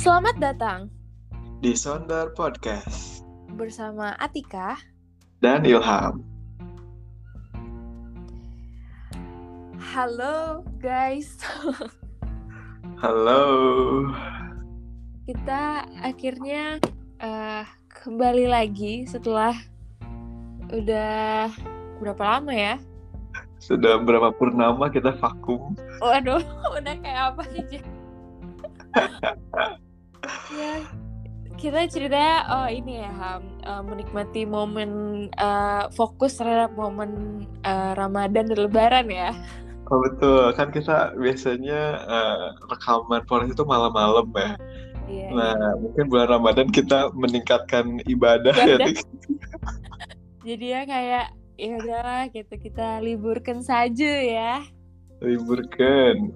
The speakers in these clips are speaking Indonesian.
Selamat datang di Sondar Podcast bersama Atika dan Ilham. Halo guys. Halo. Kita akhirnya uh, kembali lagi setelah udah berapa lama ya? Sudah berapa purnama kita vakum? Waduh, udah kayak apa sih? Ya, kita cerita oh ini ya Ham, uh, menikmati momen uh, fokus terhadap momen uh, Ramadan dan Lebaran ya. Oh betul, kan kita biasanya uh, rekaman podcast itu malam-malam ya. Iya, nah, iya. mungkin bulan Ramadan kita meningkatkan ibadah, ya, ibadah. ya. Jadi ya kayak ya udahlah gitu kita liburkan saja ya. Liburkan.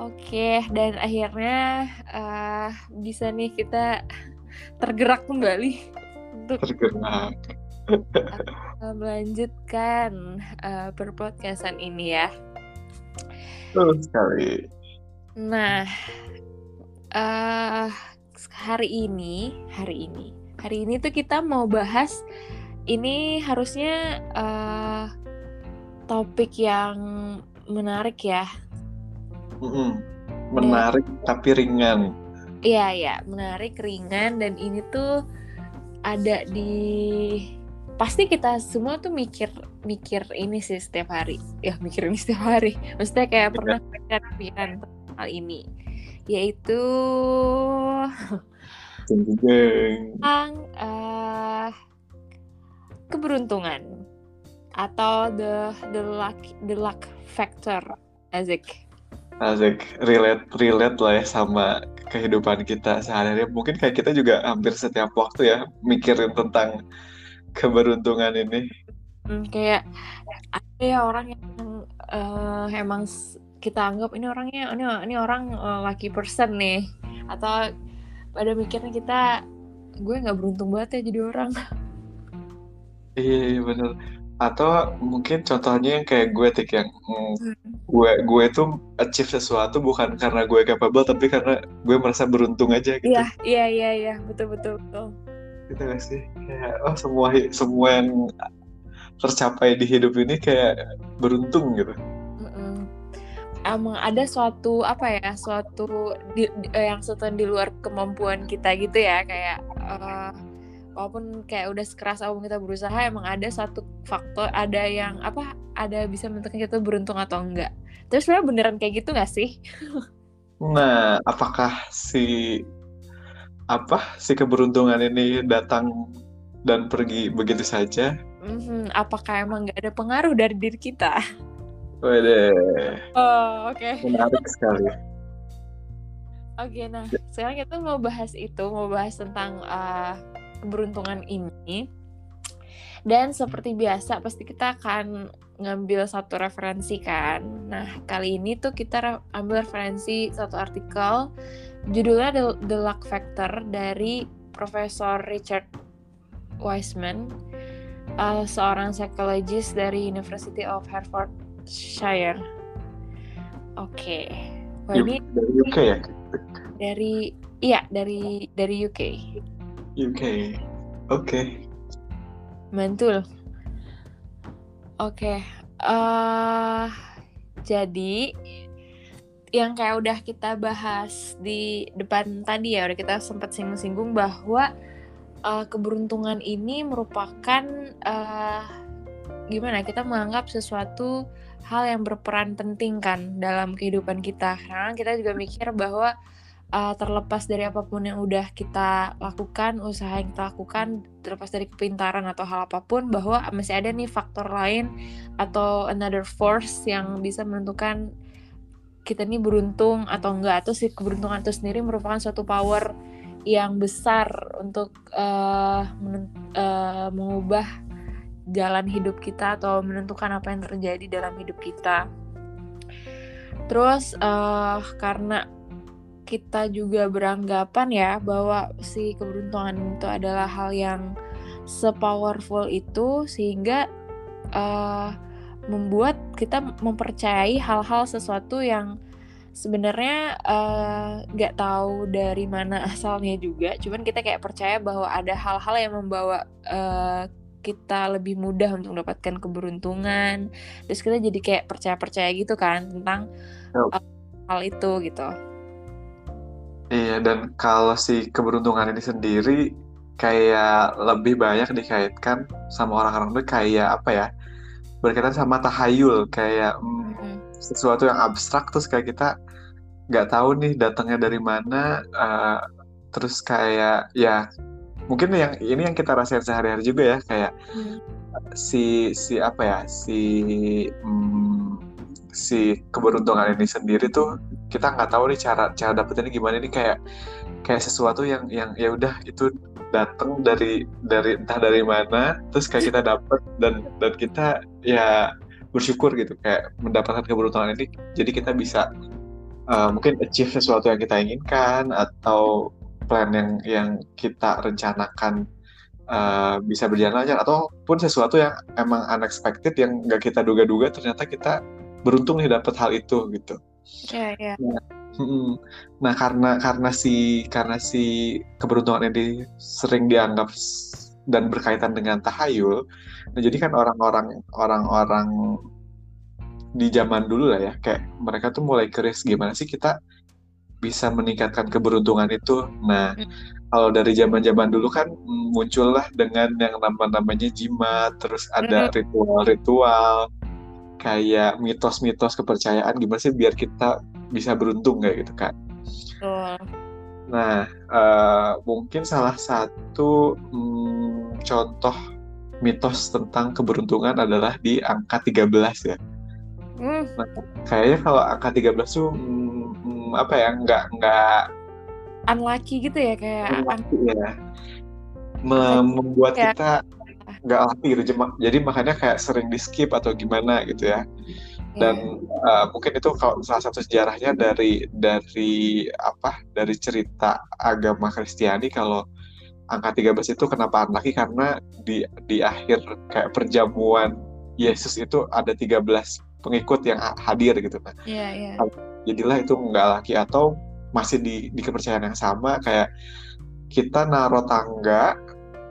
Oke, dan akhirnya uh, bisa nih kita tergerak kembali untuk tergerak melanjutkan uh, perpodcastan ini ya. Betul sekali. Nah, uh, hari ini, hari ini, hari ini tuh kita mau bahas ini harusnya uh, topik yang menarik ya Mm-mm. Menarik dan, tapi ringan. Iya ya, menarik ringan dan ini tuh ada di pasti kita semua tuh mikir mikir ini sih setiap hari. Ya mikir ini setiap hari. Maksudnya kayak pernah pikiran hal ini. Yaitu tentang uh, keberuntungan atau the the luck the luck factor Azik Asik, relate relate lah ya sama kehidupan kita sehari-hari. Mungkin kayak kita juga hampir setiap waktu ya mikirin tentang keberuntungan ini. Hmm, kayak ada ya orang yang uh, emang kita anggap ini orangnya ini ini orang uh, lucky person nih atau pada mikirnya kita gue nggak beruntung banget ya jadi orang. Iya, iya benar atau mungkin contohnya yang kayak gue tik yang mm, gue gue tuh achieve sesuatu bukan karena gue capable tapi karena gue merasa beruntung aja gitu. Iya iya iya iya. Betul betul betul. Gitu gak sih? Kayak oh semua semua yang tercapai di hidup ini kayak beruntung gitu. Emang ada suatu apa ya suatu di, eh, yang suatu di luar kemampuan kita gitu ya kayak uh, walaupun kayak udah sekeras apa pun kita berusaha emang ada satu faktor ada yang apa ada bisa menentukan kita beruntung atau enggak terus sebenarnya beneran kayak gitu gak sih nah apakah si apa si keberuntungan ini datang dan pergi begitu saja mm-hmm. apakah emang gak ada pengaruh dari diri kita Wede. Oh, oke. Okay. Menarik sekali. Oke, okay, nah sekarang kita mau bahas itu, mau bahas tentang uh, keberuntungan ini. Dan seperti biasa pasti kita akan ngambil satu referensi kan. Nah, kali ini tuh kita ambil referensi satu artikel judulnya The, The Luck Factor dari Profesor Richard Wiseman, uh, seorang psikologis dari University of Hertfordshire. Oke. Okay. ini dari UK ya? Dari iya, dari dari UK. UK. Oke. Okay. Mantul. Oke. Okay. Uh, eh, jadi yang kayak udah kita bahas di depan tadi ya udah kita sempat singgung-singgung bahwa uh, keberuntungan ini merupakan uh, gimana kita menganggap sesuatu hal yang berperan penting kan dalam kehidupan kita karena kita juga mikir bahwa uh, terlepas dari apa pun yang udah kita lakukan, usaha yang kita lakukan, terlepas dari kepintaran atau hal apa pun, bahwa masih ada nih faktor lain atau another force yang bisa menentukan kita ini beruntung atau enggak atau si keberuntungan itu sendiri merupakan suatu power yang besar untuk uh, uh, mengubah jalan hidup kita atau menentukan apa yang terjadi dalam hidup kita. Terus uh, karena kita juga beranggapan ya bahwa si keberuntungan itu adalah hal yang sepowerful itu sehingga uh, membuat kita mempercayai hal-hal sesuatu yang sebenarnya nggak uh, tahu dari mana asalnya juga. Cuman kita kayak percaya bahwa ada hal-hal yang membawa uh, kita lebih mudah untuk mendapatkan keberuntungan. Terus kita jadi kayak percaya-percaya gitu kan tentang uh, hal itu gitu iya dan kalau si keberuntungan ini sendiri kayak lebih banyak dikaitkan sama orang-orang tuh kayak apa ya berkaitan sama tahayul kayak mm, -hmm. sesuatu yang abstrak terus kayak kita nggak tahu nih datangnya dari mana uh, terus kayak ya mungkin yang ini yang kita rasain sehari-hari juga ya kayak hmm. si si apa ya si hmm, si keberuntungan ini sendiri tuh kita nggak tahu nih cara cara dapetinnya gimana. Ini kayak kayak sesuatu yang yang ya udah itu datang dari dari entah dari mana terus kayak kita dapet dan dan kita ya bersyukur gitu kayak mendapatkan keberuntungan ini. Jadi kita bisa uh, mungkin achieve sesuatu yang kita inginkan atau plan yang yang kita rencanakan uh, bisa berjalan lancar ataupun sesuatu yang emang unexpected yang nggak kita duga-duga ternyata kita beruntung nih dapat hal itu gitu. Iya, yeah, iya. Yeah. Nah, nah karena karena si karena si keberuntungan ini sering dianggap dan berkaitan dengan tahayul, nah jadi kan orang-orang orang-orang di zaman dulu lah ya, kayak mereka tuh mulai keris gimana sih kita bisa meningkatkan keberuntungan itu. Nah, hmm. kalau dari zaman-zaman dulu kan muncullah dengan yang nama-namanya jimat, terus ada hmm. ritual-ritual, kayak mitos-mitos kepercayaan gimana sih biar kita bisa beruntung kayak gitu kan. Nah, uh, mungkin salah satu um, contoh mitos tentang keberuntungan adalah di angka 13 ya. Mm. Nah, kayaknya kalau angka 13 tuh apa ya nggak nggak unlucky gitu ya kayak unlucky ya membuat ya. kita nggak lucky gitu jadi makanya kayak sering di skip atau gimana gitu ya dan yeah. uh, mungkin itu kalau salah satu sejarahnya dari dari apa dari cerita agama Kristiani kalau angka 13 itu kenapa unlucky karena di di akhir kayak perjamuan Yesus itu ada 13 pengikut yang hadir gitu kan. Yeah, yeah jadilah itu nggak laki atau masih di, di kepercayaan yang sama kayak kita naruh tangga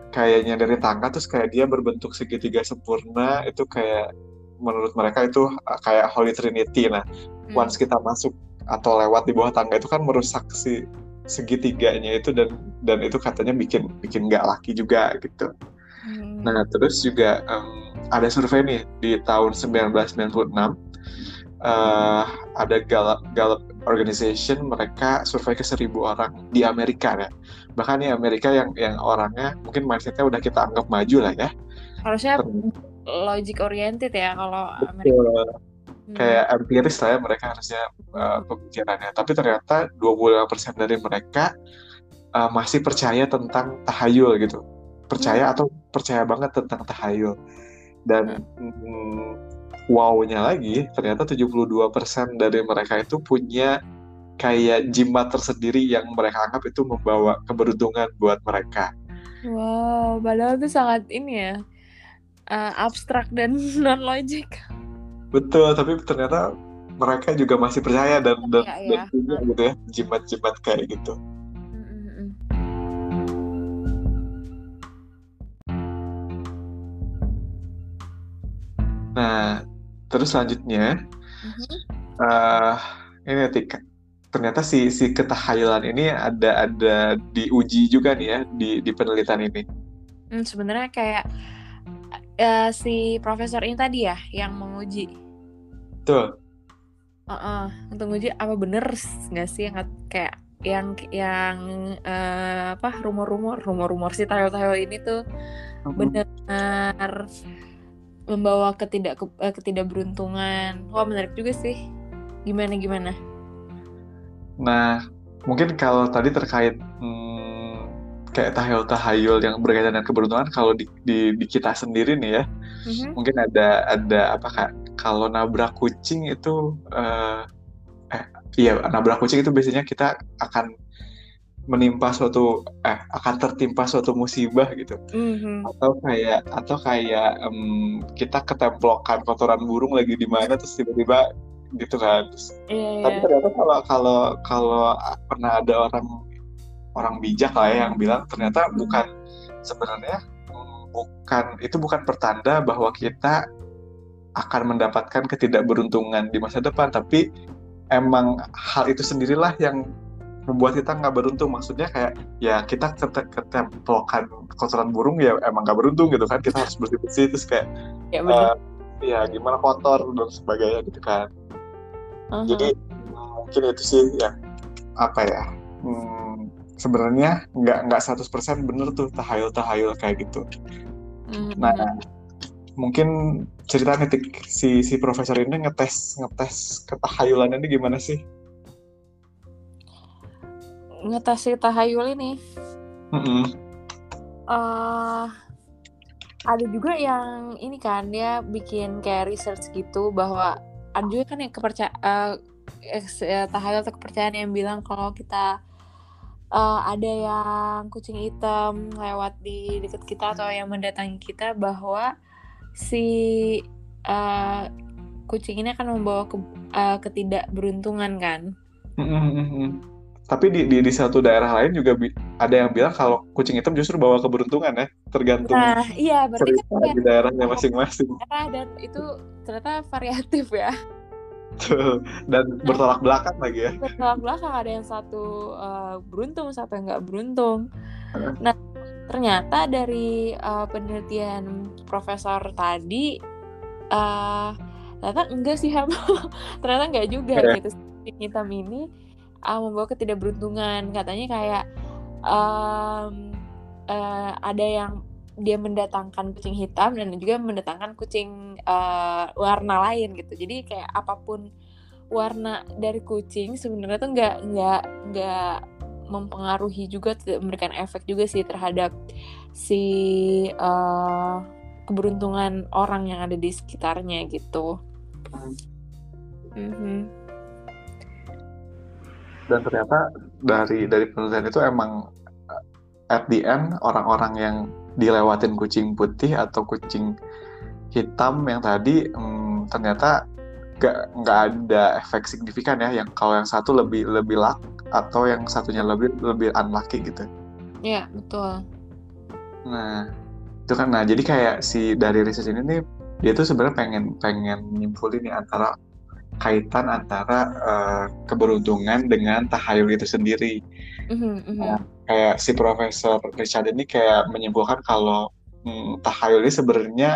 kayaknya dari tangga terus kayak dia berbentuk segitiga sempurna itu kayak menurut mereka itu uh, kayak Holy Trinity nah hmm. once kita masuk atau lewat di bawah tangga itu kan merusak si segitiganya itu dan dan itu katanya bikin bikin nggak laki juga gitu hmm. nah terus juga um, ada survei nih di tahun 1996 uh, ada Gallup, Gallup Organization mereka survei ke seribu orang di Amerika ya bahkan di Amerika yang yang orangnya mungkin mindsetnya udah kita anggap maju lah ya harusnya logic oriented ya kalau Amerika hmm. kayak empiris lah ya mereka harusnya uh, pemikirannya tapi ternyata 25% dari mereka uh, masih percaya tentang tahayul gitu percaya hmm. atau percaya banget tentang tahayul dan hmm. Hmm, wow-nya lagi ternyata 72% dari mereka itu punya kayak jimat tersendiri yang mereka anggap itu membawa keberuntungan buat mereka. Wow, padahal itu sangat ini ya uh, abstrak dan non logik. Betul, tapi ternyata mereka juga masih percaya dan dan, ya, dan punya gitu ya jimat-jimat kayak gitu. Nah, terus selanjutnya mm-hmm. uh, ini Tika ternyata si si ketahayulan ini ada ada diuji juga nih ya di di penelitian ini. Hmm, sebenarnya kayak uh, si profesor ini tadi ya yang menguji. Tuh. Uh -uh, untuk menguji apa bener nggak sih yang kayak yang yang uh, apa rumor-rumor rumor-rumor si tahayul-tahayul ini tuh uh -huh. benar membawa ketidak uh, ketidakberuntungan. Wah menarik juga sih. Gimana gimana? Nah mungkin kalau tadi terkait hmm, kayak tahayul-tahayul yang berkaitan dengan keberuntungan, kalau di, di, di kita sendiri nih ya, mm-hmm. mungkin ada ada apa kak? Kalau nabrak kucing itu, uh, eh iya nabrak kucing itu biasanya kita akan menimpa suatu eh akan tertimpa suatu musibah gitu mm-hmm. atau kayak atau kayak um, kita ketemplokan kotoran burung lagi di mana terus tiba-tiba gitu kan. Terus, Iya, tapi ternyata kalau kalau kalau pernah ada orang orang bijak lah ya yang bilang ternyata bukan sebenarnya bukan itu bukan pertanda bahwa kita akan mendapatkan ketidakberuntungan di masa depan. Tapi emang hal itu sendirilah yang membuat kita nggak beruntung. Maksudnya kayak ya kita ket- ketempelkan kotoran burung ya emang nggak beruntung gitu kan. Kita harus bersih bersih terus kayak Ya eh, ya gimana kotor dan sebagainya gitu kan Jadi mm, mungkin itu sih ya apa ya hmm, sebenarnya nggak nggak 100% bener tuh tahayul tahayul kayak gitu Mhm. nah mungkin cerita nih Tik, si si profesor ini ngetes ngetes ketahayulan ini gimana sih ngetes si tahayul ini Mm-mm. eh ada juga yang ini kan dia bikin kayak research gitu bahwa ada juga kan yang kepercayaan tahayul atau kepercayaan yang bilang kalau kita eh, ada yang kucing hitam lewat di dekat kita atau yang mendatangi kita bahwa si eh, kucing ini akan membawa ke, eh, ketidakberuntungan kan Mm-mm-mm. Tapi di, di di satu daerah lain juga bi- ada yang bilang kalau kucing hitam justru bawa keberuntungan ya, tergantung nah iya berarti kan di daerahnya masing-masing. daerah dan itu ternyata variatif ya. Dan bertolak belakang lagi ya. belakang belakang ada yang satu eh, beruntung satu yang nggak beruntung nah ternyata dari eh, penelitian profesor tadi eh ternyata enggak sih ternyata enggak juga Ya. gitu kucing hitam ini eh, membawa ketidakberuntungan katanya kayak em, eh, ada yang dia mendatangkan kucing hitam dan juga mendatangkan kucing eh, warna lain gitu jadi kayak apa pun warna dari kucing sebenarnya tuh nggak nggak nggak mempengaruhi juga tidak memberikan efek juga sih terhadap si eh, keberuntungan orang yang ada di sekitarnya gitu. Mhm. Dan ternyata dari dari penelitian itu emang uh, at the end orang-orang yang dilewatin kucing putih atau kucing hitam yang tadi hmm, ternyata nggak nggak ada efek signifikan ya. Yang kalau yang satu lebih lebih luck atau yang satunya lebih lebih unlucky gitu. Ya betul. Nah, itu kan nah jadi kayak si dari riset ini nih dia tuh sebenarnya pengen pengen nyimpulin nih antara kaitan antara eh, keberuntungan dengan tahayul itu sendiri. Mhm, mhm. Nah, Kayak si Profesor Richard ini kayak menyimpulkan kalau hmm, tahayul ini sebenarnya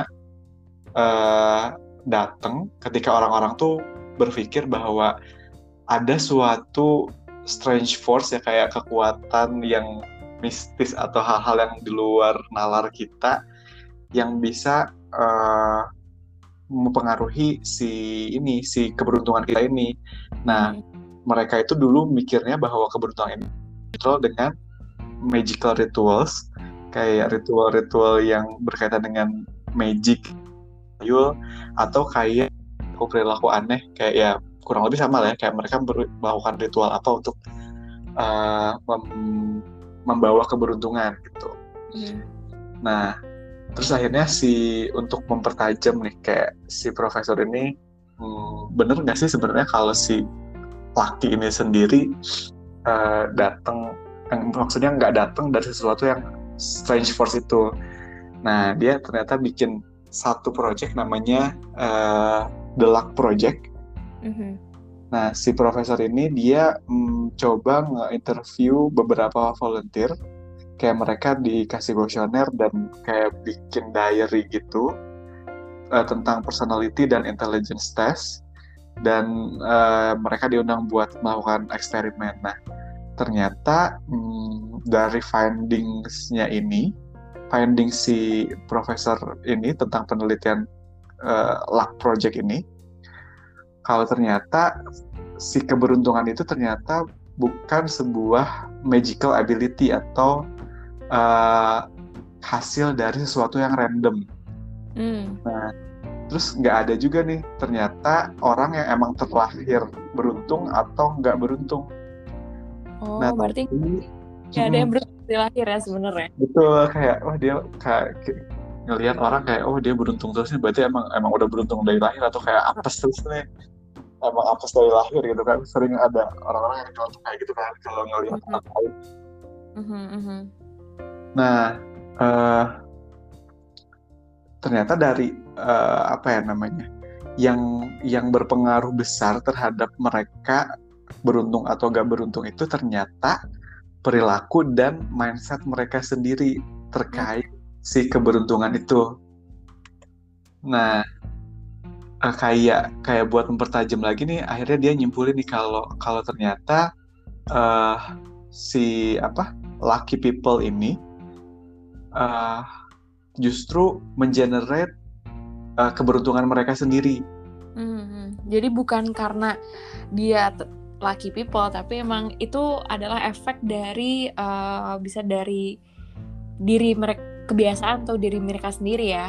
eh, datang ketika orang-orang tuh berpikir bahwa ada suatu strange force ya kayak kekuatan yang mistis atau hal-hal yang di luar nalar kita yang bisa eh, mempengaruhi si ini si keberuntungan kita ini. Nah, Mhm. mereka itu dulu mikirnya bahwa keberuntungan ini control dengan magical rituals kayak ritual-ritual yang berkaitan dengan magic yul atau kayak perilaku aneh kayak ya kurang lebih sama lah ya kayak mereka melakukan ritual apa untuk uh, mem- membawa keberuntungan gitu. Mhm. Nah, terus akhirnya si untuk mempertajam nih kayak si profesor ini hmm, bener nggak sih sebenarnya kalau si laki ini sendiri eh, datang yang maksudnya nggak datang dari sesuatu yang strange force itu. Nah, dia ternyata bikin satu project namanya eh, The Luck Project. Mhm. Nah, si profesor ini dia mm, coba nge-interview beberapa volunteer, kayak mereka dikasih kuesioner dan kayak bikin diary gitu eh, tentang personality dan intelligence test, dan eh, mereka diundang buat melakukan eksperimen. Nah, ternyata mm, dari findings-nya ini, finding si profesor ini tentang penelitian eh, Luck Project ini, kalau ternyata si keberuntungan itu ternyata bukan sebuah magical ability atau eh, hasil dari sesuatu yang random. Hmm. Terus nggak ada juga nih ternyata orang yang emang terlahir beruntung atau nggak beruntung. Oh, Nah, berarti nggak ada yang beruntung di lahir ya sebenarnya. betul kayak wah dia kayak ngelihat orang kayak oh dia beruntung terus nih berarti emang emang udah beruntung dari lahir atau kayak apes terus nih emang apes dari lahir gitu kan sering ada orang-orang yang contoh kayak gitu kan kalau ngelihat mm -hmm. orang lain mm -hmm. Nah uh, ternyata dari uh, apa ya namanya yang yang berpengaruh besar terhadap mereka beruntung atau gak beruntung itu ternyata perilaku dan mindset mereka sendiri terkait si keberuntungan itu. Nah, uh, kayak kayak buat mempertajam lagi nih, akhirnya dia nyimpulin nih kalau kalau ternyata uh, si apa lucky people ini uh, justru mengenerate uh, keberuntungan mereka sendiri. Hmm, jadi bukan karena dia lucky people tapi emang itu adalah efek dari uh, bisa dari diri mereka kebiasaan atau diri mereka sendiri ya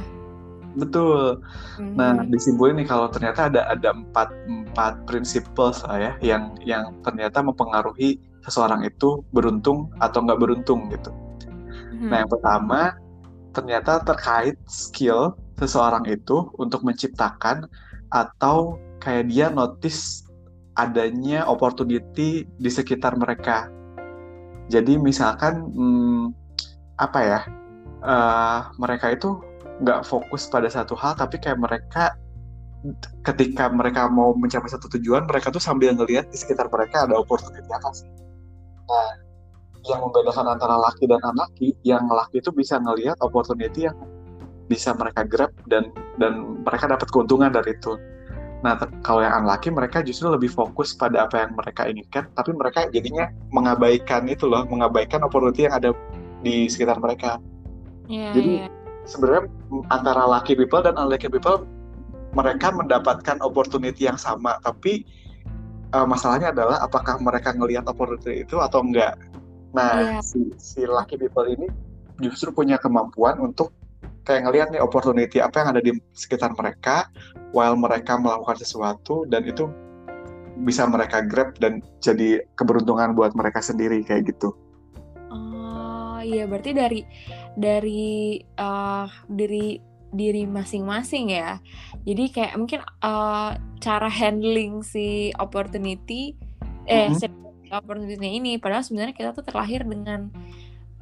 betul mm-hmm. nah disimpulin nih kalau ternyata ada ada empat empat prinsipal saya yang yang ternyata mempengaruhi seseorang itu beruntung atau nggak beruntung gitu mm-hmm. nah yang pertama ternyata terkait skill seseorang itu untuk menciptakan atau kayak dia notice adanya opportunity di sekitar mereka. Jadi misalkan hmm, apa ya, uh, mereka itu nggak fokus pada satu hal, tapi kayak mereka ketika mereka mau mencapai satu tujuan, mereka tuh sambil ngelihat di sekitar mereka ada opportunity apa sih. Nah, yang membedakan antara laki dan laki, yang laki itu bisa ngelihat opportunity yang bisa mereka grab dan dan mereka dapat keuntungan dari itu. Nah, kalau yang unlucky mereka justru lebih fokus pada apa yang mereka inginkan, tapi mereka jadinya mengabaikan itu loh, mengabaikan opportunity yang ada di sekitar mereka. Yeah, Jadi yeah. sebenarnya antara lucky people dan unlucky people mereka mendapatkan opportunity yang sama, tapi uh, masalahnya adalah apakah mereka ngelihat opportunity itu atau enggak. Nah, yeah. si, si lucky people ini justru punya kemampuan untuk kayak ngelihat nih opportunity apa yang ada di sekitar mereka while mereka melakukan sesuatu dan itu bisa mereka grab dan jadi keberuntungan buat mereka sendiri kayak gitu. Oh iya berarti dari dari uh, diri diri masing-masing ya. Jadi kayak mungkin uh, cara handling si opportunity eh mm -hmm. Opportunity ini padahal sebenarnya kita tuh terlahir dengan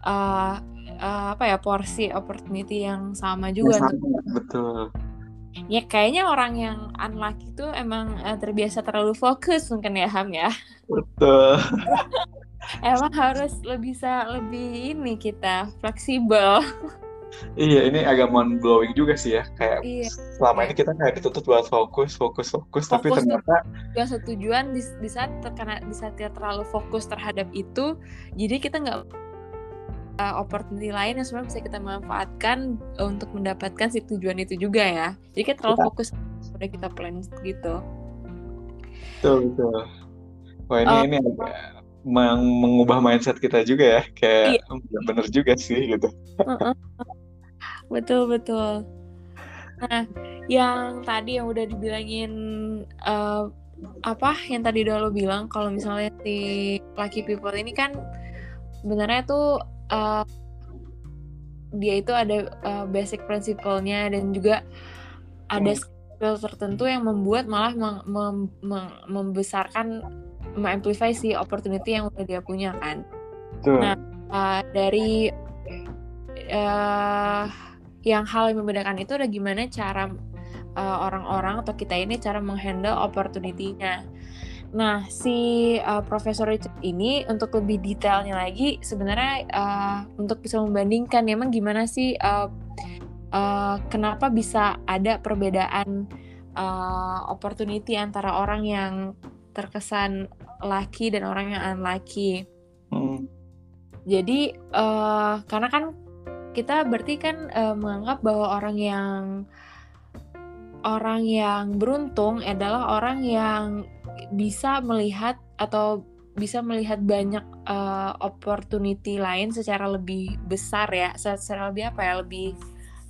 uh, uh, apa ya porsi opportunity yang sama juga. Ya, sama, betul. Ya kayaknya orang yang unlucky itu emang uh, terbiasa terlalu fokus mungkin ya Ham ya. Betul. emang harus lebih bisa lebih ini kita fleksibel. Iya, ini agak mind blowing juga sih ya. Kayak iya. selama ini kita kayak dituntut buat fokus, fokus, fokus, fokus tapi ternyata yang setujuan di, di saat karena di saat kita terlalu fokus terhadap itu, jadi kita nggak uh, opportunity lain yang sebenarnya bisa kita manfaatkan untuk mendapatkan si tujuan itu juga ya. Jadi kita terlalu ya. fokus udah kita plan gitu. Betul betul. Wah ini uh, ini meng mengubah mindset kita juga ya, kayak iya. bener juga sih gitu. Uh -uh. Betul betul. Nah, yang tadi yang udah dibilangin uh, apa yang tadi udah lo bilang kalau misalnya si lucky people ini kan sebenarnya tuh uh, dia itu ada uh, basic principle-nya dan juga ada hmm. skill tertentu yang membuat malah mem mem mem membesarkan mengamplify si opportunity yang udah dia punya kan. Tuh. Nah uh, dari uh, yang hal yang membedakan itu ada gimana cara orang-orang uh, atau kita ini cara menghandle opportunity-nya. Nah, si uh, Profesor Richard ini untuk lebih detailnya lagi sebenarnya uh, untuk bisa membandingkan memang gimana sih uh, uh, kenapa bisa ada perbedaan uh, opportunity antara orang yang terkesan laki dan orang yang unlucky. Hmm. Jadi uh, karena kan kita berarti kan uh, menganggap bahwa orang yang orang yang beruntung adalah orang yang bisa melihat atau bisa melihat banyak uh, opportunity lain secara lebih besar ya, secara lebih apa ya, lebih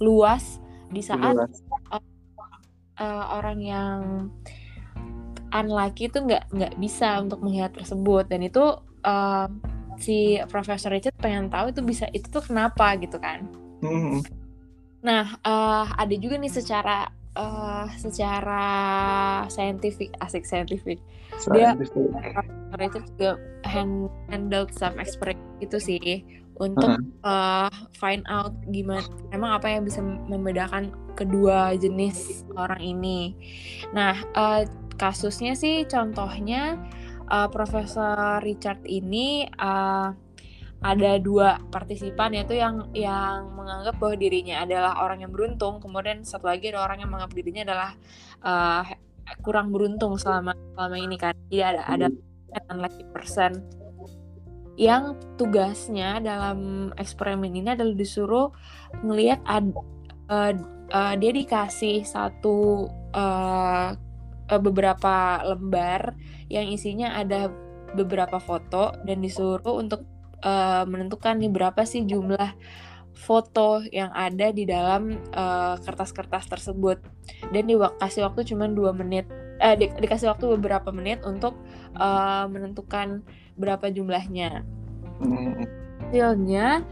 luas di saat uh, uh, orang yang unlucky itu nggak nggak bisa untuk melihat tersebut. Dan itu uh, si Profesor Richard pengen tahu itu bisa itu tuh kenapa gitu kan. Mm -hmm. Nah uh, ada juga nih secara uh, secara saintifik asik saintifik dia Richard juga handle some experiment gitu sih untuk uh -huh. uh, find out gimana emang apa yang bisa membedakan kedua jenis orang ini. Nah uh, kasusnya sih contohnya uh, Profesor Richard ini uh, ada dua partisipan yaitu yang yang menganggap bahwa dirinya adalah orang yang beruntung, kemudian satu lagi ada orang yang menganggap dirinya adalah uh, kurang beruntung selama selama ini kan. Jadi ada ada unlucky person yang tugasnya dalam eksperimen ini adalah disuruh ngelihat ad, uh, uh, dia dikasih satu uh, beberapa lembar yang isinya ada beberapa foto dan disuruh untuk uh, menentukan nih berapa sih jumlah foto yang ada di dalam kertas-kertas uh, tersebut dan dikasih waktu cuma dua menit eh, di, dikasih waktu beberapa menit untuk uh, menentukan berapa jumlahnya hmm. hasilnya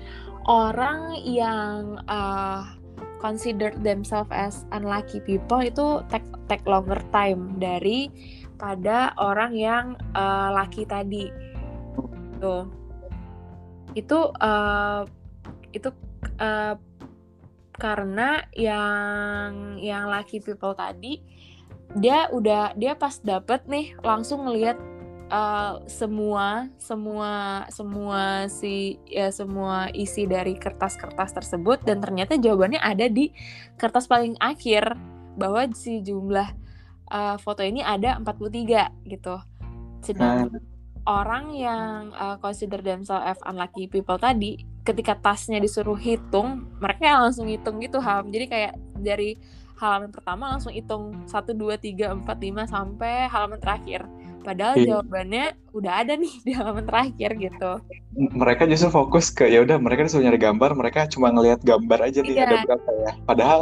orang yang uh, consider themselves as unlucky people itu take take longer time dari pada orang yang uh, laki tadi. Tuh. Itu uh, itu uh, karena yang yang laki people tadi dia udah dia pas dapet nih langsung ngelihat uh, semua semua semua si ya semua isi dari kertas-kertas tersebut dan ternyata jawabannya ada di kertas paling akhir bahwa si jumlah uh, foto ini ada 43 gitu. Sedangkan hmm orang yang uh, consider themselves as unlucky people tadi ketika tasnya disuruh hitung mereka langsung hitung gitu ham. Jadi kayak dari halaman pertama langsung hitung satu dua tiga empat lima sampai halaman terakhir padahal iya. jawabannya udah ada nih di halaman terakhir gitu mereka justru fokus ke ya udah mereka disuruh nyari gambar mereka cuma ngelihat gambar aja nih iya. ada berapa ya padahal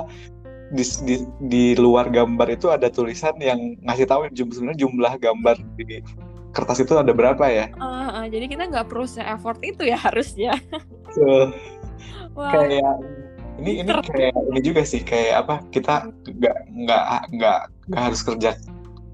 di, di, di luar gambar itu ada tulisan yang ngasih tahu jumlah jumlah gambar di kertas itu ada berapa ya? Uh, uh, jadi kita nggak perlu effort itu ya harusnya. So, wow. Kayak ini ini kayak ini juga sih kayak apa kita nggak nggak nggak nggak harus kerja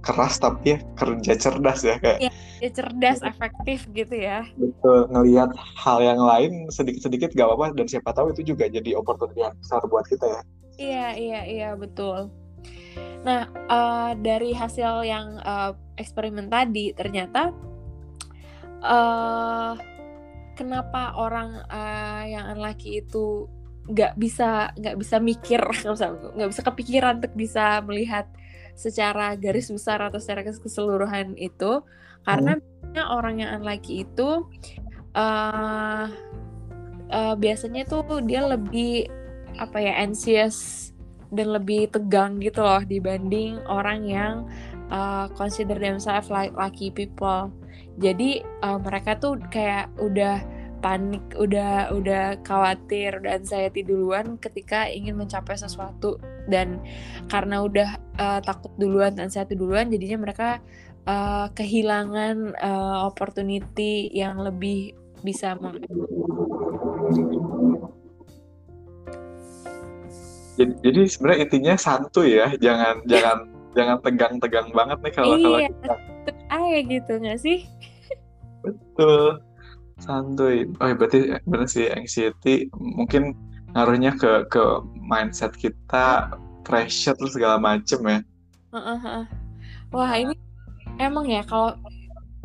keras tapi ya kerja cerdas ya kayak. Ya, cerdas, efektif gitu ya. Betul ngelihat hal yang lain sedikit-sedikit gak apa-apa dan siapa tahu itu juga jadi opportunity yang besar buat kita ya. Iya iya iya betul. Nah, uh, dari hasil yang uh, eksperimen tadi, ternyata uh, kenapa orang uh, yang unlucky itu nggak bisa nggak bisa mikir nggak bisa kepikiran untuk bisa melihat secara garis besar atau secara keseluruhan itu karena hmm. orang yang unlucky itu uh, uh, biasanya tuh dia lebih apa ya anxious dan lebih tegang gitu loh dibanding orang yang uh, consider themselves like lucky people. Jadi uh, mereka tuh kayak udah panik, udah udah khawatir, dan saya duluan ketika ingin mencapai sesuatu. Dan karena udah uh, takut duluan dan saya duluan, jadinya mereka uh, kehilangan uh, opportunity yang lebih bisa jadi, jadi sebenarnya intinya santuy ya jangan jangan jangan tegang-tegang banget nih kalau kalau iya, kita. aja gitu nggak sih? Betul santuy. Oh ya berarti benar sih anxiety mungkin ngaruhnya ke ke mindset kita pressure terus segala macem ya. Uh, uh, uh. wah ini emang ya kalau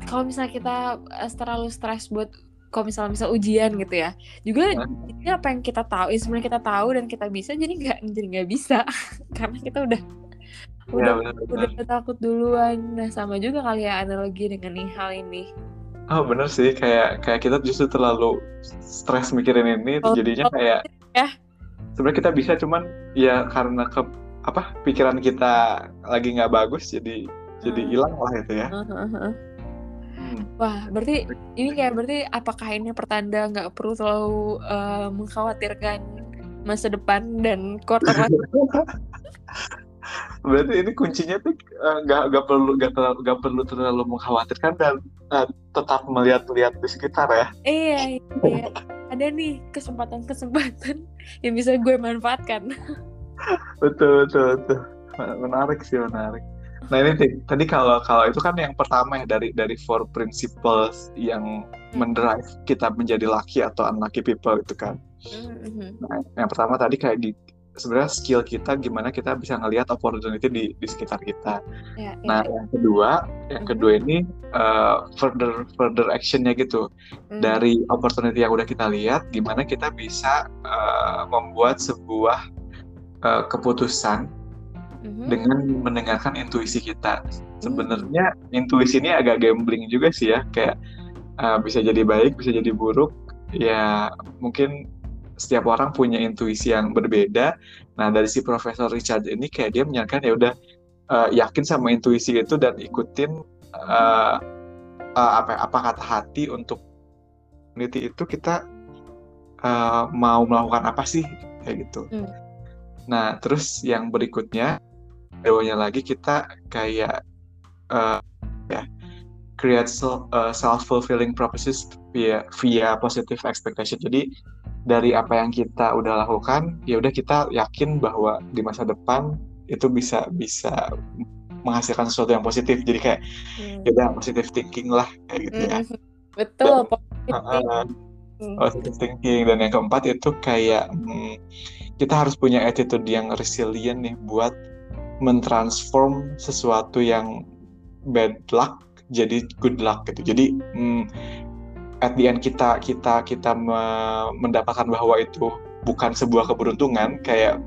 kalau misalnya kita uh, terlalu stres buat kalau misalnya misal ujian gitu ya juga ini apa yang kita tahu ya sebenarnya kita tahu dan kita bisa jadi nggak jadi nggak bisa. Karena kita udah ya, udah bener, bener. udah takut duluan. Nah sama juga kali ya analogi dengan nih hal ini oh bener sih kayak kayak kita justru terlalu stres mikirin ini oh, jadinya oh, kayak ya sebenarnya kita bisa cuman ya karena ke apa pikiran kita lagi nggak bagus jadi jadi hmm. hilang lah itu ya uh, uh, uh. Wah, berarti ini kayak berarti apakah ini pertanda nggak perlu terlalu uh, mengkhawatirkan masa depan dan life? berarti ini kuncinya tuh eh, nggak uh, nggak perlu nggak terlalu nggak perlu terlalu mengkhawatirkan dan uh, tetap melihat-lihat di sekitar ya. Iya, iya. Ada nih kesempatan-kesempatan yang bisa gue manfaatkan. betul betul betul. menarik sih menarik nah ini tadi kalau kalau itu kan yang pertama ya dari dari four principles yang mendrive kita menjadi lucky atau unlucky people itu kan mm-hmm. nah yang pertama tadi kayak di sebenarnya skill kita gimana kita bisa ngelihat opportunity di di sekitar kita. Ya, ya, nah, ya. yang kedua, yang mm-hmm. kedua ini uh, further further actionnya gitu mm. dari opportunity yang udah kita lihat, gimana kita bisa uh, membuat sebuah uh, keputusan mm-hmm. dengan mendengarkan intuisi kita. Sebenarnya mm. intuisi ini agak gambling juga sih ya, kayak uh, bisa jadi baik, bisa jadi buruk. Ya mungkin setiap orang punya intuisi yang berbeda. Nah dari si Profesor Richard ini kayak dia menyarankan ya udah uh, yakin sama intuisi itu dan ikutin uh, uh, apa apa kata hati untuk peneliti itu kita uh, mau melakukan apa sih kayak gitu. Hmm. Nah terus yang berikutnya kedua lagi kita kayak uh, ya create uh, self fulfilling prophecies via via positive expectation. Jadi dari apa yang kita udah lakukan ya udah kita yakin bahwa di masa depan itu bisa bisa menghasilkan sesuatu yang positif jadi kayak hmm. ya udah positive thinking lah kayak gitu ya hmm. betul dan, uh, positive thinking dan yang keempat itu kayak hmm, kita harus punya attitude yang resilient nih buat mentransform sesuatu yang bad luck jadi good luck gitu jadi hmm, at the end kita kita kita me mendapatkan bahwa itu bukan sebuah keberuntungan kayak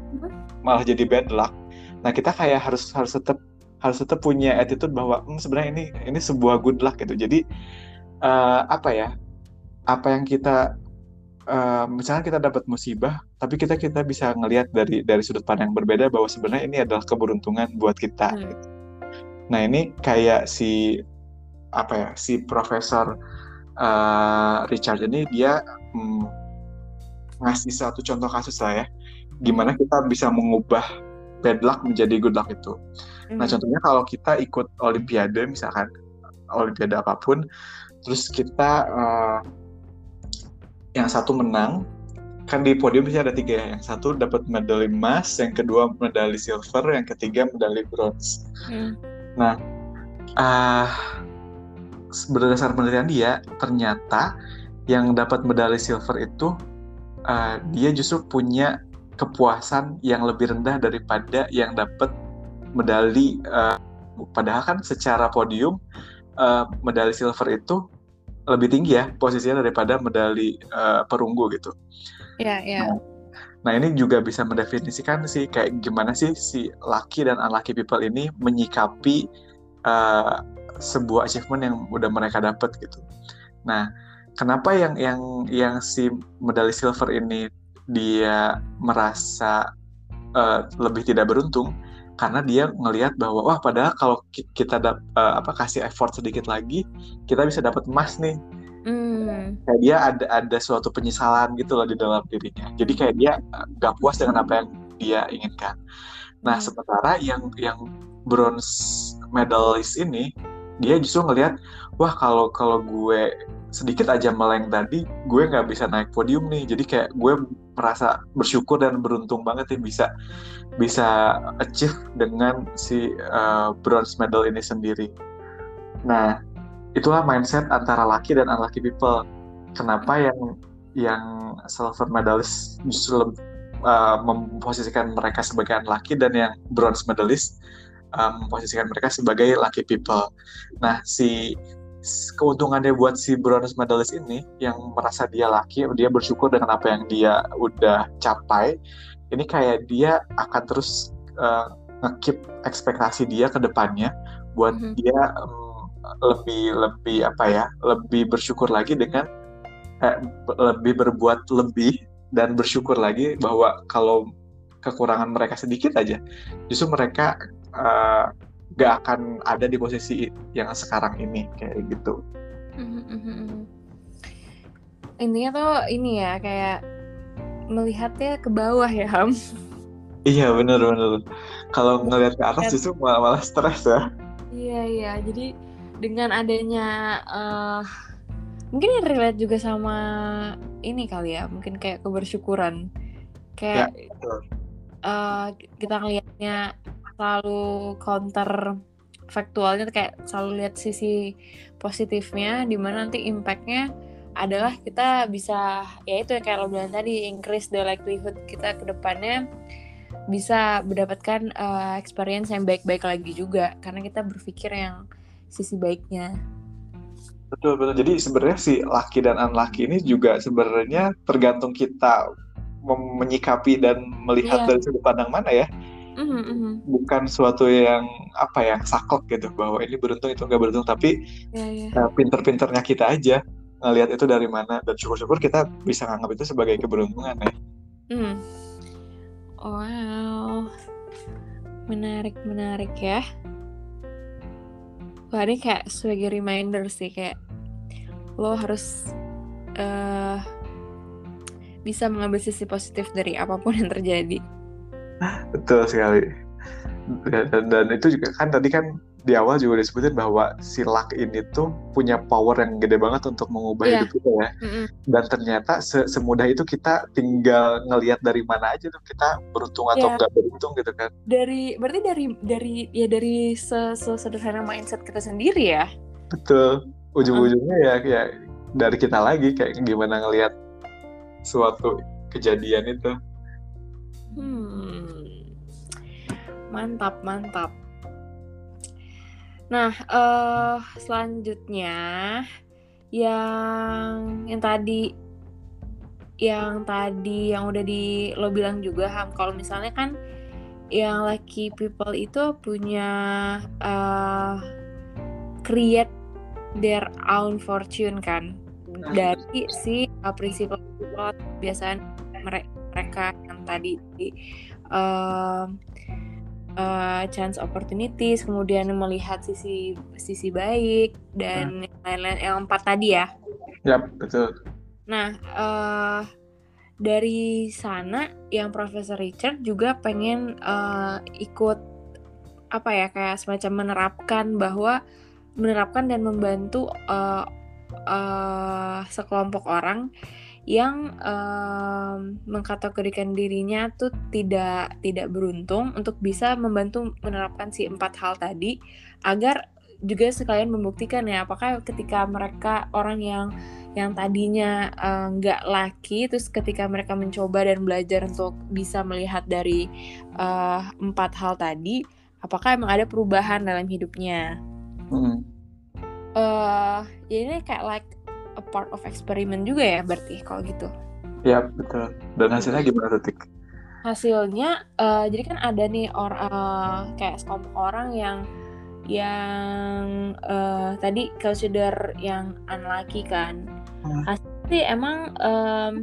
malah jadi bad luck nah kita kayak harus harus tetap harus tetap punya attitude bahwa hmm, sebenarnya ini ini sebuah good luck gitu jadi uh, apa ya apa yang kita uh, misalnya kita dapat musibah tapi kita kita bisa ngelihat dari dari sudut pandang yang berbeda bahwa sebenarnya ini adalah keberuntungan buat kita hmm. gitu. nah ini kayak si apa ya si profesor uh, Richard ini dia hmm, ngasih satu contoh kasus lah ya gimana kita bisa mengubah bad luck menjadi good luck itu. Mm. Nah hmm. contohnya kalau kita ikut Olimpiade misalkan Olimpiade apa pun, terus kita uh, yang satu menang kan di podium bisa ada tiga ya. Yang satu dapat medali emas, yang kedua medali silver, yang ketiga medali bronze. Mm. Nah, uh, berdasar penelitian dia ternyata yang dapat medali silver itu uh, dia justru punya kepuasan yang lebih rendah daripada yang dapat medali uh, padahal kan secara podium uh, medali silver itu lebih tinggi ya posisinya daripada medali uh, perunggu gitu. Iya, yeah, iya. Yeah. Nah, nah, ini juga bisa mendefinisikan sih kayak gimana sih si lucky dan unlucky people ini menyikapi uh, sebuah achievement yang udah mereka dapat gitu. Nah, kenapa yang yang yang si medali silver ini dia merasa uh, lebih tidak beruntung? Karena dia ngelihat bahwa wah padahal kalau kita dap, uh, apa kasih effort sedikit lagi, kita bisa dapat emas nih. Mm. Kayak dia ada ada suatu penyesalan gitu loh di dalam dirinya. Jadi kayak dia gak puas dengan apa yang dia inginkan. Nah, mm. sementara yang yang bronze medalist ini dia justru ngelihat wah kalau kalau gue sedikit aja meleng tadi gue nggak bisa naik podium nih. Jadi kayak gue merasa bersyukur dan beruntung banget ya bisa bisa achieve dengan si uh, bronze medal ini sendiri. Nah itulah mindset antara laki dan unlucky people. Kenapa yang yang silver medalist justru uh, memposisikan mereka sebagai unlucky dan yang bronze medalist um, memposisikan mereka sebagai lucky people. Nah, si keuntungannya buat si bronze medalist ini yang merasa dia laki, dia bersyukur dengan apa yang dia udah capai. Ini kayak dia akan terus uh, ngekip ekspektasi dia ke depannya buat mm -hmm. dia um, lebih lebih apa ya, lebih bersyukur lagi dengan eh, lebih berbuat lebih dan bersyukur lagi bahwa kalau kekurangan mereka sedikit aja, justru mereka uh, gak akan ada di posisi yang sekarang ini kayak gitu. Mm-hmm. Intinya tuh ini ya kayak melihatnya ke bawah ya Ham. Iya bener-bener. Kalau ngelihat ke atas justru malah, malah stres ya. Iya iya. Jadi dengan adanya uh, mungkin relate juga sama ini kali ya. Mungkin kayak kebersyukuran. Kayak ya, uh, kita ngelihatnya selalu counter faktualnya kayak selalu lihat sisi positifnya di mana nanti impactnya adalah kita bisa ya itu yang kayak lo bilang tadi increase the likelihood kita ke depannya bisa mendapatkan uh, experience yang baik-baik lagi juga karena kita berpikir yang sisi baiknya. Betul betul. Jadi sebenarnya si laki dan unlucky ini juga sebenarnya tergantung kita menyikapi dan melihat yeah. dari sudut pandang mana ya. Mm-hmm. Bukan suatu yang apa ya saklek gitu bahwa ini beruntung itu enggak beruntung tapi yeah, yeah. Uh, pinter-pinternya kita aja ngelihat itu dari mana dan syukur-syukur kita bisa nganggap itu sebagai keberuntungan ya. Mm. Wow, menarik menarik ya. Wah ini kayak sebagai reminder sih kayak lo harus uh, bisa mengambil sisi positif dari apa pun yang terjadi. Betul sekali. Dan, dan itu juga kan tadi kan di awal juga disebutin bahwa si luck ini tuh punya power yang gede banget untuk mengubah yeah. hidup kita ya. Mm-hmm. Dan ternyata se semudah itu kita tinggal ngelihat dari mana aja tuh kita beruntung atau yeah. nggak beruntung gitu kan. Dari berarti dari dari ya dari sesederhana mindset kita sendiri ya. Betul. Ujung-ujungnya ya ya dari kita lagi kayak gimana ngelihat suatu kejadian itu. Hmm. Mantap, mantap. Nah, uh, selanjutnya yang yang tadi yang tadi yang udah di lo bilang juga Ham kalau misalnya kan yang lucky people itu punya uh, create their own fortune kan dari si uh, prinsip kebiasaan mereka yang tadi uh, uh, chance opportunities, kemudian melihat sisi sisi baik dan hmm. lain-lain yang empat tadi ya. Ya betul. Nah uh, dari sana yang Profesor Richard juga pengen uh, ikut apa ya kayak semacam menerapkan bahwa menerapkan dan membantu uh, uh, sekelompok orang yang um, mengkategorikan dirinya tuh tidak tidak beruntung untuk bisa membantu menerapkan si empat hal tadi agar juga sekalian membuktikan ya apakah ketika mereka orang yang yang tadinya nggak uh, laki terus ketika mereka mencoba dan belajar untuk bisa melihat dari uh, empat hal tadi apakah emang ada perubahan dalam hidupnya hmm. uh, ya ini kayak like a part of eksperimen juga ya berarti kalau gitu. Iya betul. Dan hasilnya gimana tuh Hasilnya uh, jadi kan ada nih orang uh, kayak sekelompok orang yang yang uh, tadi consider yang unlucky kan. Hmm. Hasilnya emang um,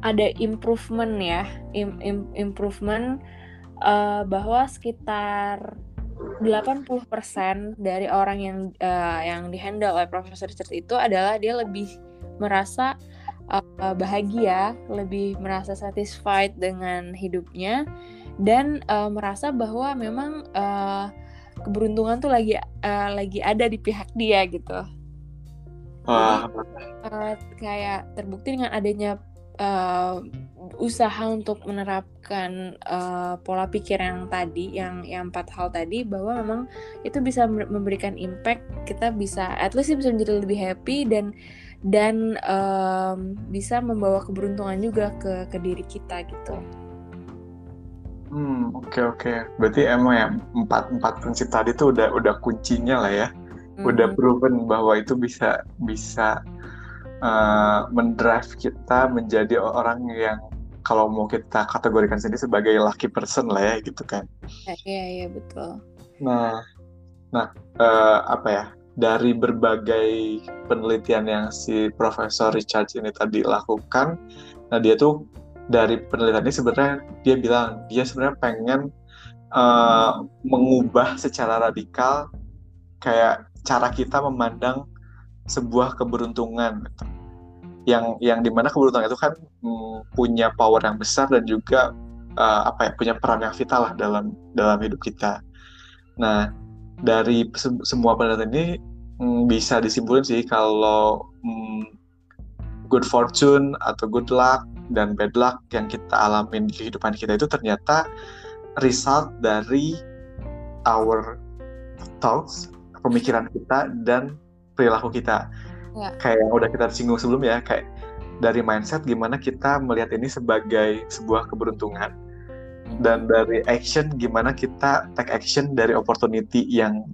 ada improvement ya, Im, im, improvement uh, bahwa sekitar 80% dari orang yang uh, yang dihandle oleh Profesor Richard itu adalah dia lebih merasa uh, bahagia, lebih merasa satisfied dengan hidupnya dan uh, merasa bahwa memang uh, keberuntungan tuh lagi uh, lagi ada di pihak dia gitu. Uh. uh, kayak terbukti dengan adanya uh, usaha untuk menerapkan uh, pola pikir yang tadi, yang yang empat hal tadi, bahwa memang itu bisa memberikan impact. Kita bisa, at least bisa menjadi lebih happy dan dan um, bisa membawa keberuntungan juga ke ke diri kita gitu. Hmm, oke okay, oke. Okay. Berarti emang ya empat empat prinsip tadi tuh udah udah kuncinya lah ya. Mm -hmm. Udah proven bahwa itu bisa bisa uh, mendrive kita menjadi orang yang kalau mau kita kategorikan sendiri sebagai lucky person lah ya gitu kan. Iya iya ya, betul. Nah, nah uh, apa ya dari berbagai penelitian yang si Profesor Richard ini tadi lakukan, nah dia tuh dari penelitian ini sebenarnya dia bilang dia sebenarnya pengen uh, mengubah secara radikal kayak cara kita memandang sebuah keberuntungan gitu. Yang yang di mana keberuntungan itu kan mm, punya power yang besar dan juga uh, apa ya punya peran yang vital lah dalam dalam hidup kita. Nah dari se semua penelitian ini mm, bisa disimpulkan sih kalau mm, good fortune atau good luck dan bad luck yang kita alamin di kehidupan kita itu ternyata result dari our thoughts, pemikiran kita dan perilaku kita. Ya. Kayak yang udah kita singgung sebelum ya, kayak dari mindset gimana kita melihat ini sebagai sebuah keberuntungan hmm. dan dari action gimana kita take action dari opportunity yang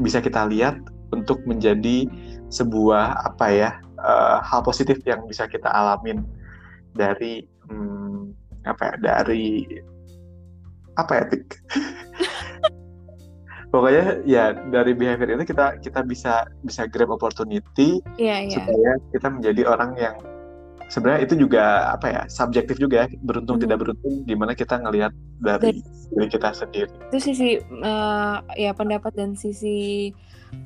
bisa kita lihat untuk menjadi sebuah apa ya uh, hal positif yang bisa kita alamin dari hmm, apa ya dari apa ya tik pokoknya ya dari behavior itu kita kita bisa bisa grab opportunity yeah, yeah. supaya kita menjadi orang yang sebenarnya itu juga apa ya subjektif juga ya beruntung hmm. tidak beruntung gimana kita ngelihat dari diri kita sendiri itu sisi uh, ya pendapat dan sisi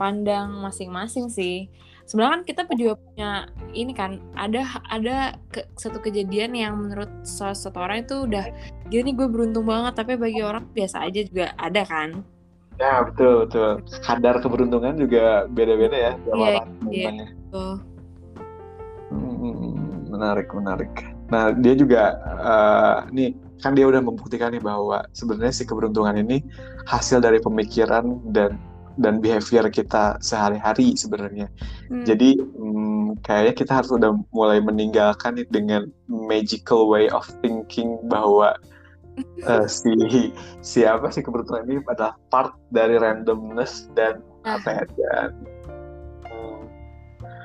pandang masing-masing sih sebenarnya kan kita juga punya ini kan ada ada ke, satu kejadian yang menurut salah satu orang itu udah gini gue beruntung banget tapi bagi orang biasa aja juga ada kan ya betul betul kadar keberuntungan juga beda-beda ya iya, iya, betul. Hmm, menarik menarik nah dia juga uh, nih kan dia udah membuktikan nih bahwa sebenarnya si keberuntungan ini hasil dari pemikiran dan dan behavior kita sehari-hari sebenarnya. Hmm. Jadi hmm, kayaknya kita harus udah mulai meninggalkan nih dengan magical way of thinking bahwa uh, si siapa sih keberuntungan ini adalah part dari randomness dan nah. apa ya dan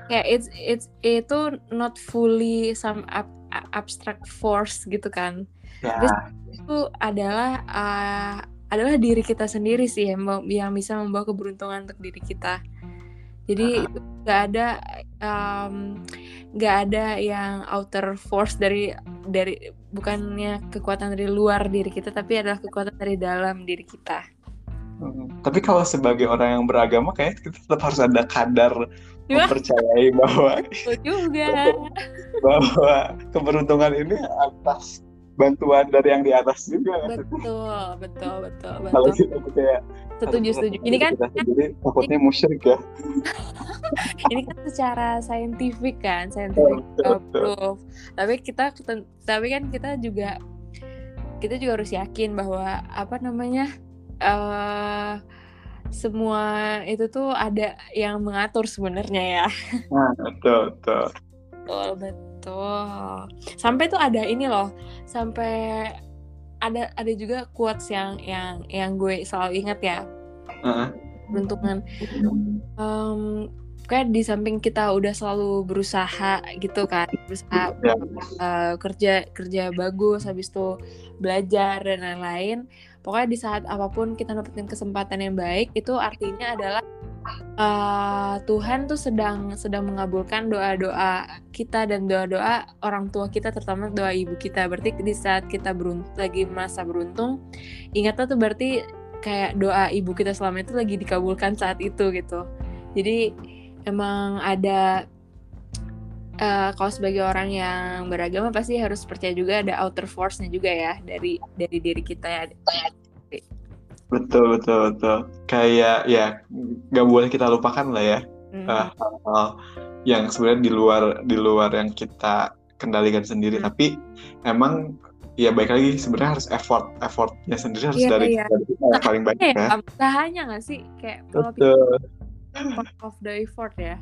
kayak it's it's itu not fully some ab abstract force gitu kan yeah. Terus itu adalah uh, adalah diri kita sendiri sih yang yang bisa membawa keberuntungan untuk diri kita jadi itu nggak ada nggak um, ada yang outer force dari dari bukannya kekuatan dari luar diri kita tapi adalah kekuatan dari dalam diri kita hmm. tapi kalau sebagai orang yang beragama kayak kita tetap harus ada kadar Ya. mempercayai bahwa juga bahwa keberuntungan ini atas bantuan dari yang di atas juga betul betul betul betul kalau kita kayak setuju setuju ini kan jadi takutnya musyrik ya ini kan secara saintifik kan saintifik proof tapi kita tapi kan kita juga kita juga harus yakin bahwa apa namanya uh, semua itu tuh ada yang mengatur sebenarnya ya. Nah, betul, betul. Betul, betul. Sampai tuh ada ini loh, sampai ada ada juga quotes yang yang yang gue selalu ingat ya. Uh-huh. Bentukan um, kayak di samping kita udah selalu berusaha gitu kan, berusaha uh, kerja kerja bagus, habis itu belajar dan lain-lain pokoknya di saat apa pun kita dapetin kesempatan yang baik itu artinya adalah uh, Tuhan tuh sedang sedang mengabulkan doa-doa kita dan doa-doa orang tua kita terutama doa ibu kita berarti di saat kita beruntung lagi masa beruntung ingatlah tuh berarti kayak doa ibu kita selama itu lagi dikabulkan saat itu gitu jadi emang ada uh, kalau sebagai orang yang beragama pasti harus percaya juga ada outer force-nya juga ya dari dari diri kita ya. Betul betul betul. Kayak ya nggak boleh kita lupakan lah ya mm. uh, hal yang sebenarnya di luar di luar yang kita kendalikan sendiri. Mm. Tapi emang ya baik lagi sebenarnya harus effort effortnya sendiri harus yeah, dari, yeah. dari kita yang paling baik ya. Usahanya nggak sih kayak kalau Betul. part of the effort ya.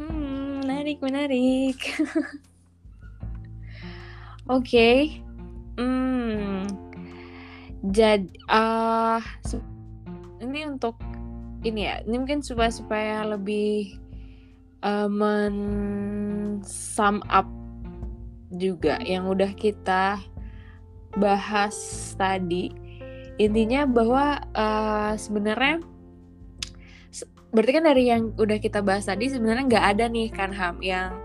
Hmm, menarik, menarik. Oke. okay. Hmm. Jadi uh, ini untuk ini ya, ini mungkin supaya supaya lebih uh, men sum up juga yang udah kita bahas tadi. Intinya bahwa uh, sebenarnya berarti kan dari yang udah kita bahas tadi sebenarnya nggak ada nih kan Ham yang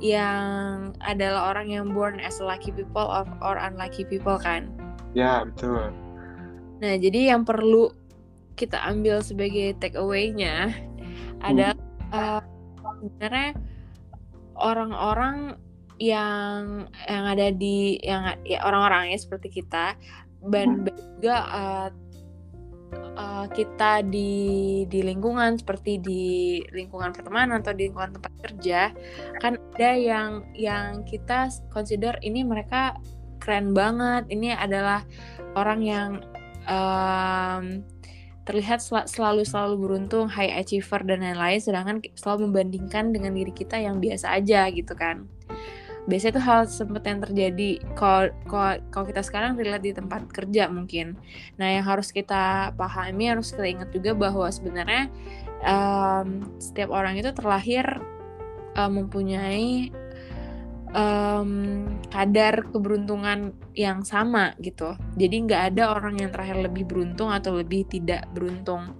yang adalah orang yang born as lucky people or, or unlucky people kan? Ya betul. Nah jadi yang perlu kita ambil sebagai take away-nya hmm. adalah uh, sebenarnya orang-orang yang yang ada di yang ya orang-orang ya seperti kita dan hmm. juga uh, uh, kita di di lingkungan seperti di lingkungan pertemanan atau di lingkungan tempat kerja kan ada yang yang kita consider ini mereka keren banget. Ini adalah orang yang um, terlihat sel selalu selalu beruntung high achiever dan lain-lain sedangkan selalu membandingkan dengan diri kita yang biasa aja gitu kan. Biasanya itu hal seperti yang terjadi kalau kita sekarang relate di tempat kerja mungkin. Nah yang harus kita pahami harus kita ingat juga bahwa sebenarnya um, setiap orang itu terlahir um, mempunyai um, kadar keberuntungan yang sama gitu. Jadi nggak ada orang yang terakhir lebih beruntung atau lebih tidak beruntung.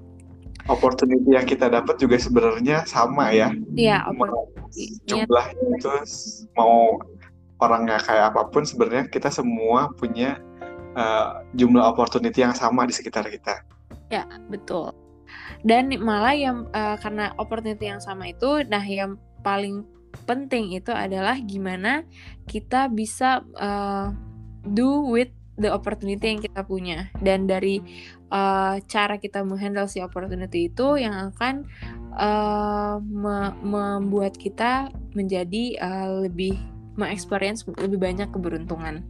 Opportunity yang kita dapat juga sebenarnya sama ya. Iya, opportunity. Jumlahnya itu mau orangnya kayak apa pun sebenarnya kita semua punya uh, jumlah opportunity yang sama di sekitar kita. Ya, betul. Dan malah yang uh, karena opportunity yang sama itu, nah yang paling penting itu adalah gimana kita bisa uh, do with the opportunity yang kita punya dan dari uh, cara kita menghandle si opportunity itu yang akan uh, me membuat kita menjadi uh, lebih mengexperience lebih banyak keberuntungan.